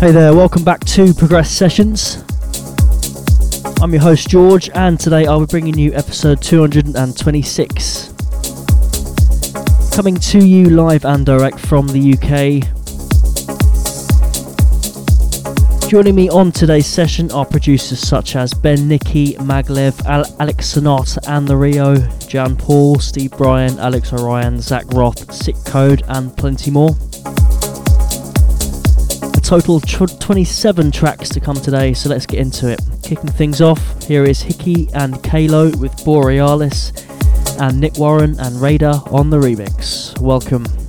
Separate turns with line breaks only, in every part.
Hey there, welcome back to Progress Sessions. I'm your host George, and today I'll be bringing you episode 226. Coming to you live and direct from the UK. Joining me on today's session are producers such as Ben Nicky, Maglev, Al- Alex Sonata and TheRio, Jan Paul, Steve Brian, Alex Orion, Zach Roth, Sick Code, and plenty more total 27 tracks to come today, so let's get into it. Kicking things off, here is Hickey and Kalo with Borealis, and Nick Warren and Radar on the remix. Welcome.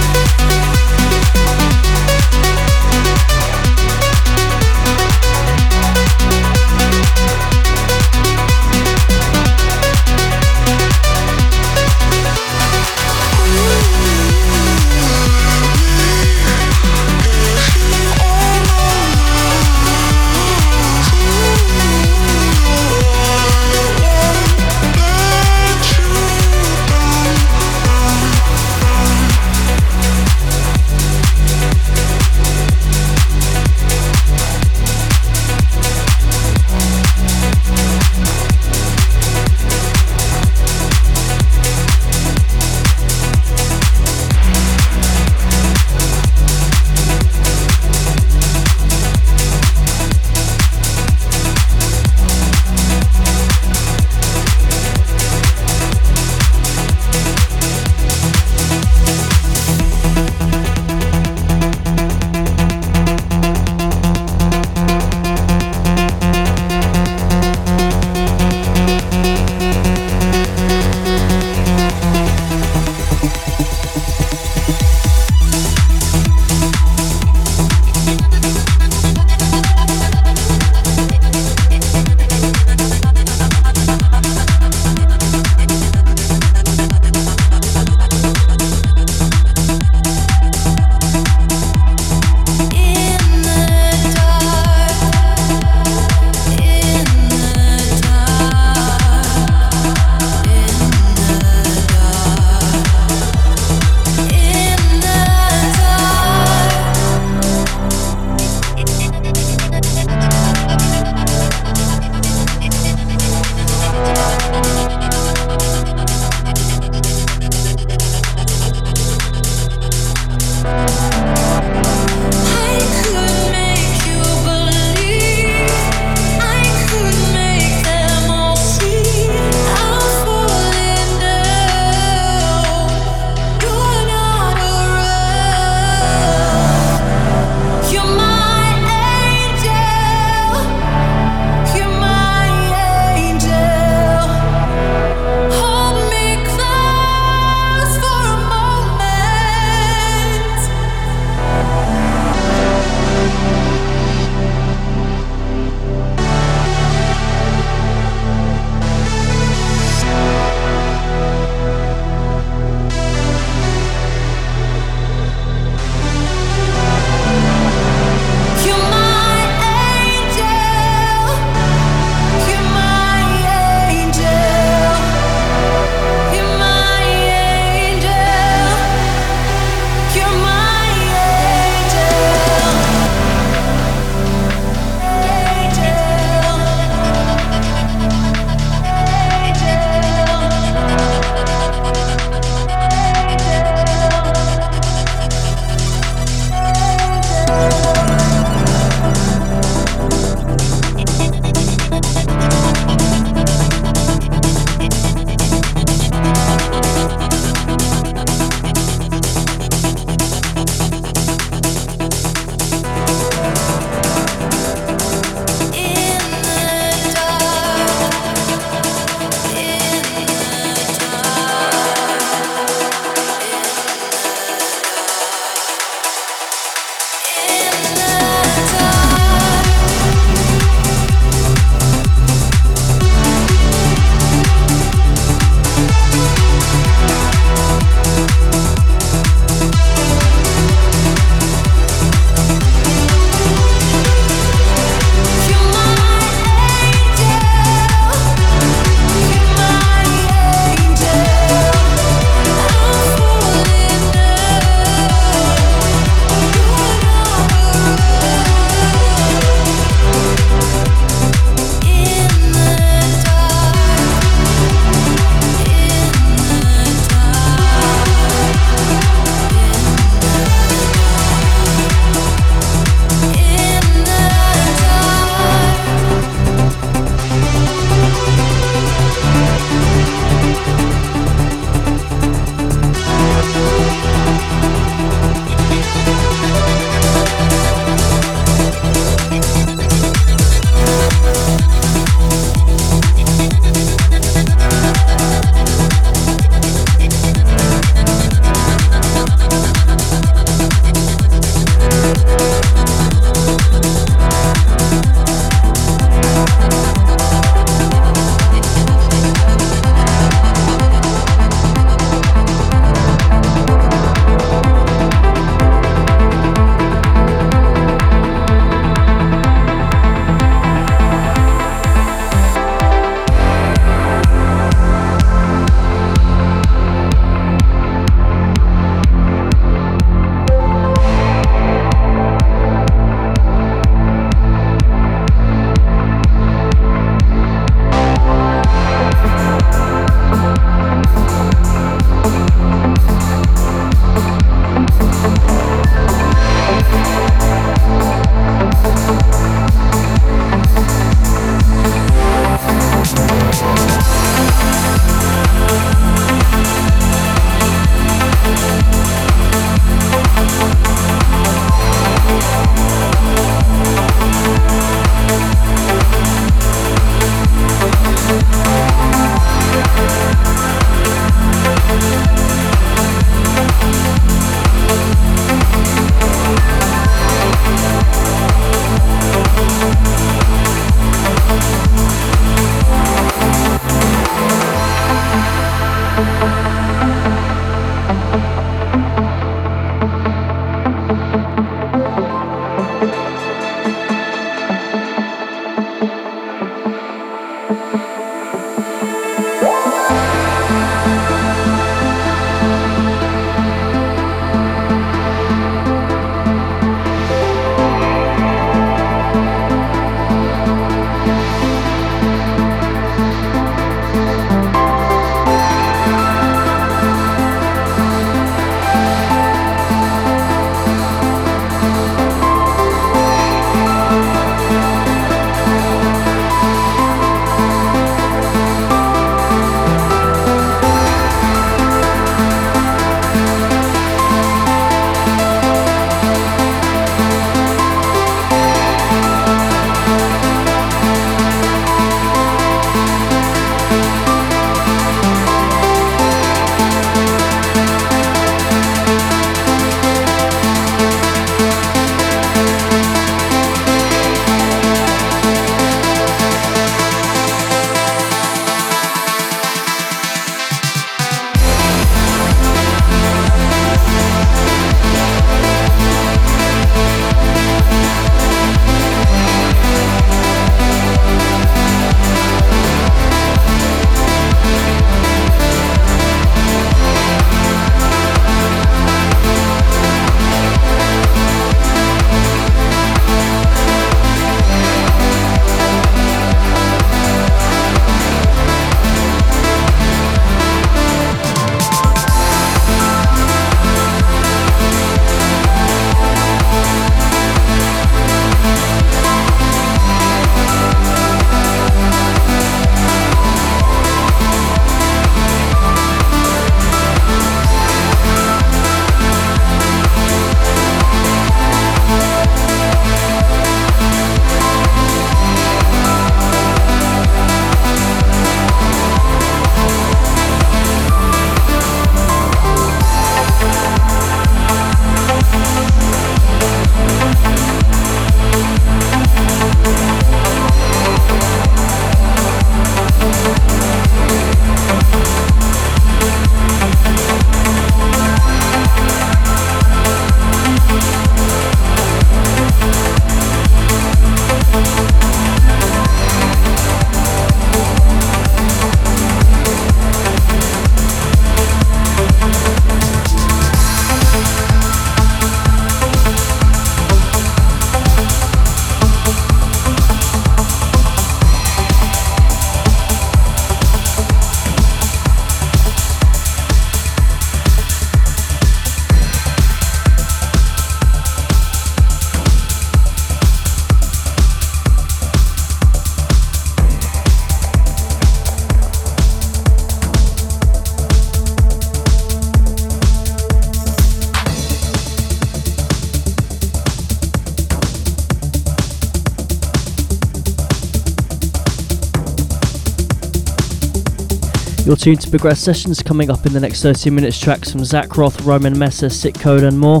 You're tuned to Progress Sessions coming up in the next 30 minutes. Tracks from Zach Roth, Roman Messer, Sick Code, and more.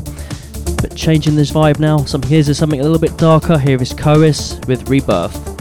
But changing this vibe now. Some here's something a little bit darker. Here is Chorus with Rebirth.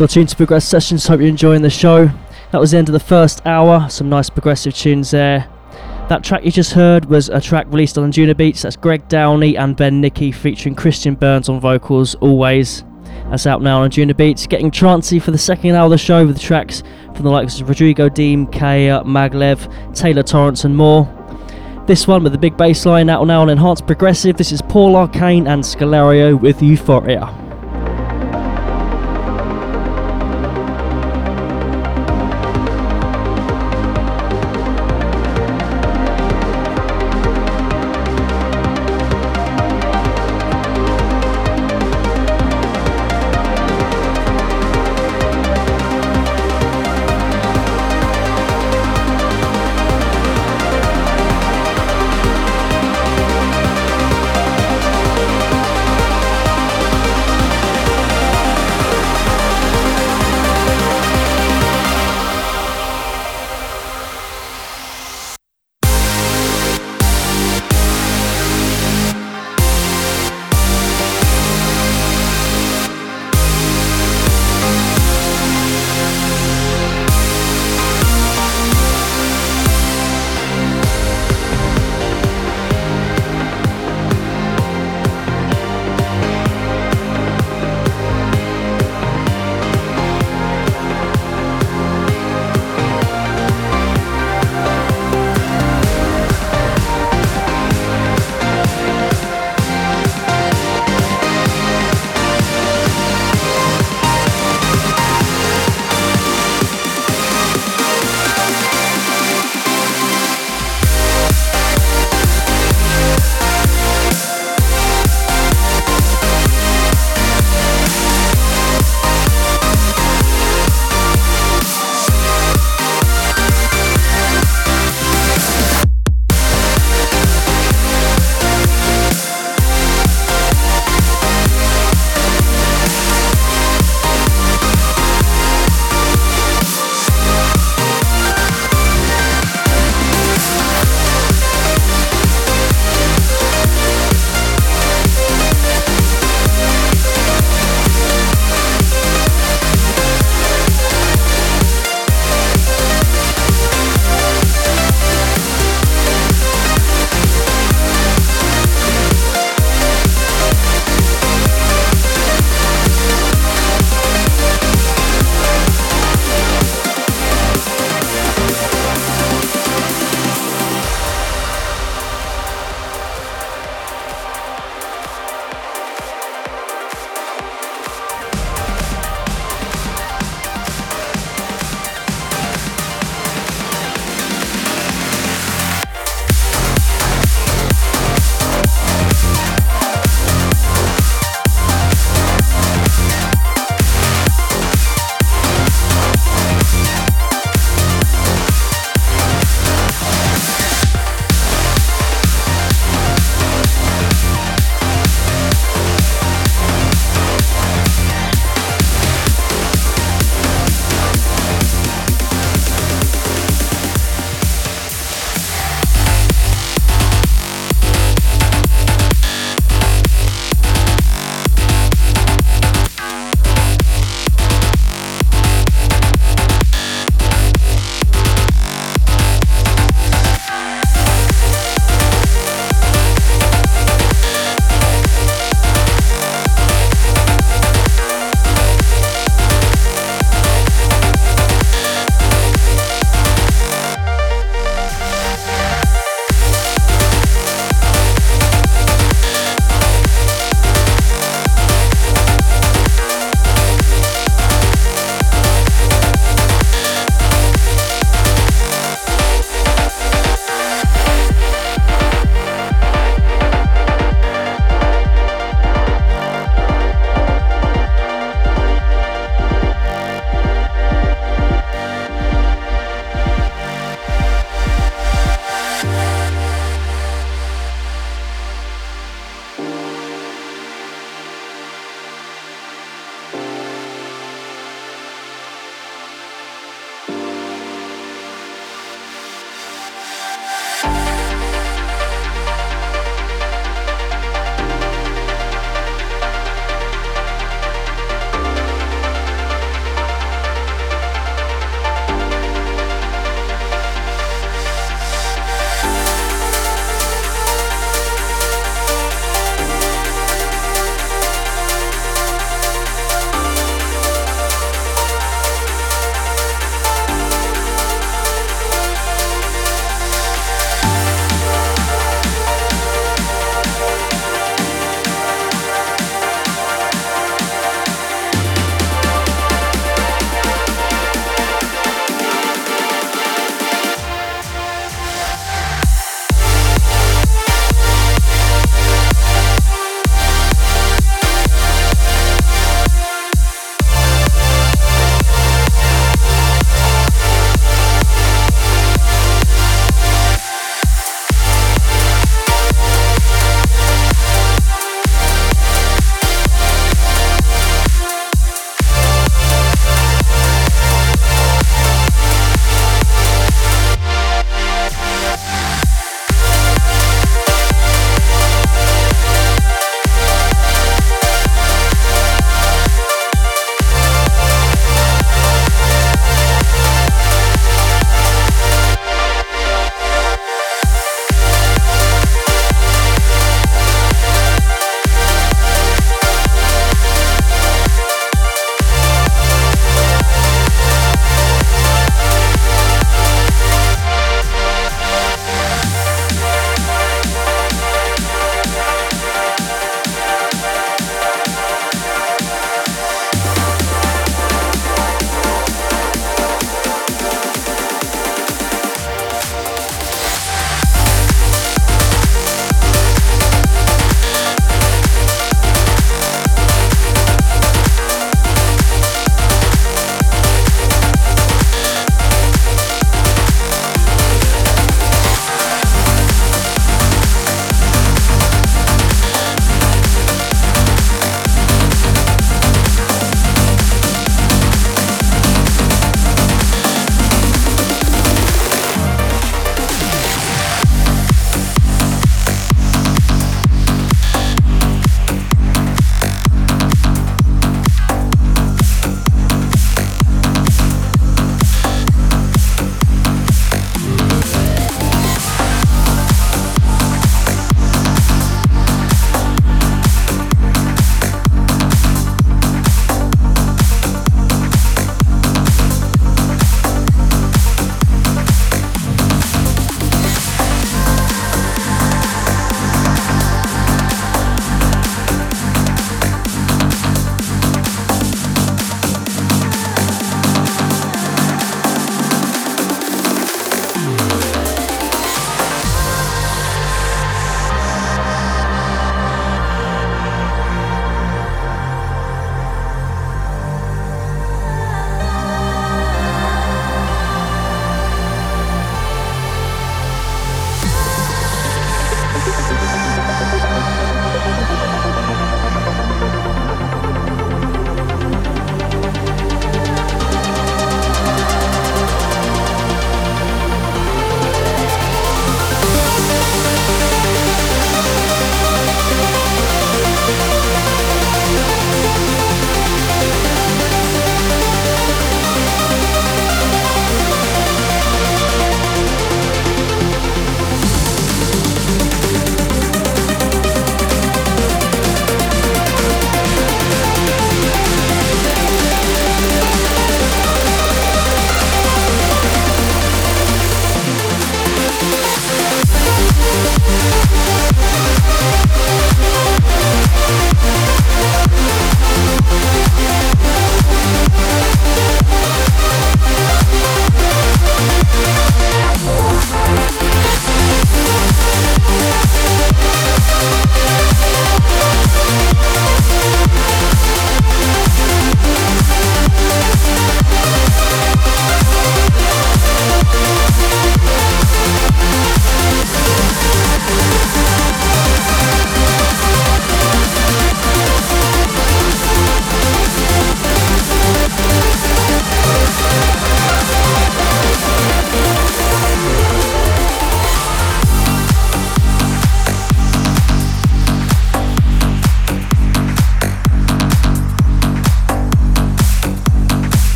You're tuned to Progress Sessions, hope you're enjoying the show. That was the end of the first hour, some nice progressive tunes there. That track you just heard was a track released on Juno Beats. that's Greg Downey and Ben Nicky featuring Christian Burns on vocals, always. That's out now on Juno Beats. Getting trancy for the second hour of the show with tracks from the likes of Rodrigo Deem, Kaya, Maglev, Taylor Torrence, and more. This one with the big bass line out now on Enhanced Progressive. This is Paul Arcane and Scalario with Euphoria.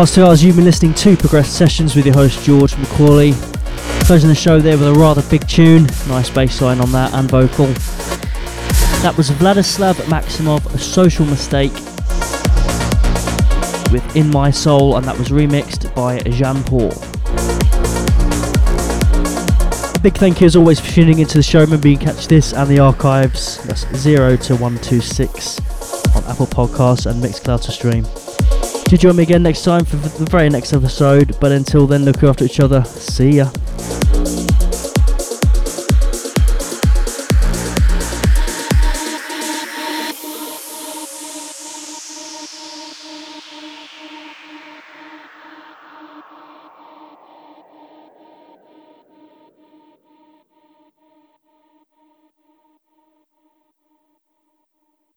Past two hours, you've been listening to Progress Sessions with your host George McCauley. Closing the show there with a rather big tune, nice bass line on that and vocal. That was Vladislav Maximov, A Social Mistake, with In My Soul, and that was remixed by Jean Paul. Big thank you as always for tuning into the show. Remember, you can catch this and the archives, that's 0 to 126 on Apple Podcasts and Mixcloud to stream. Do join me again next time for the very next episode. But until then, look after each other. See ya.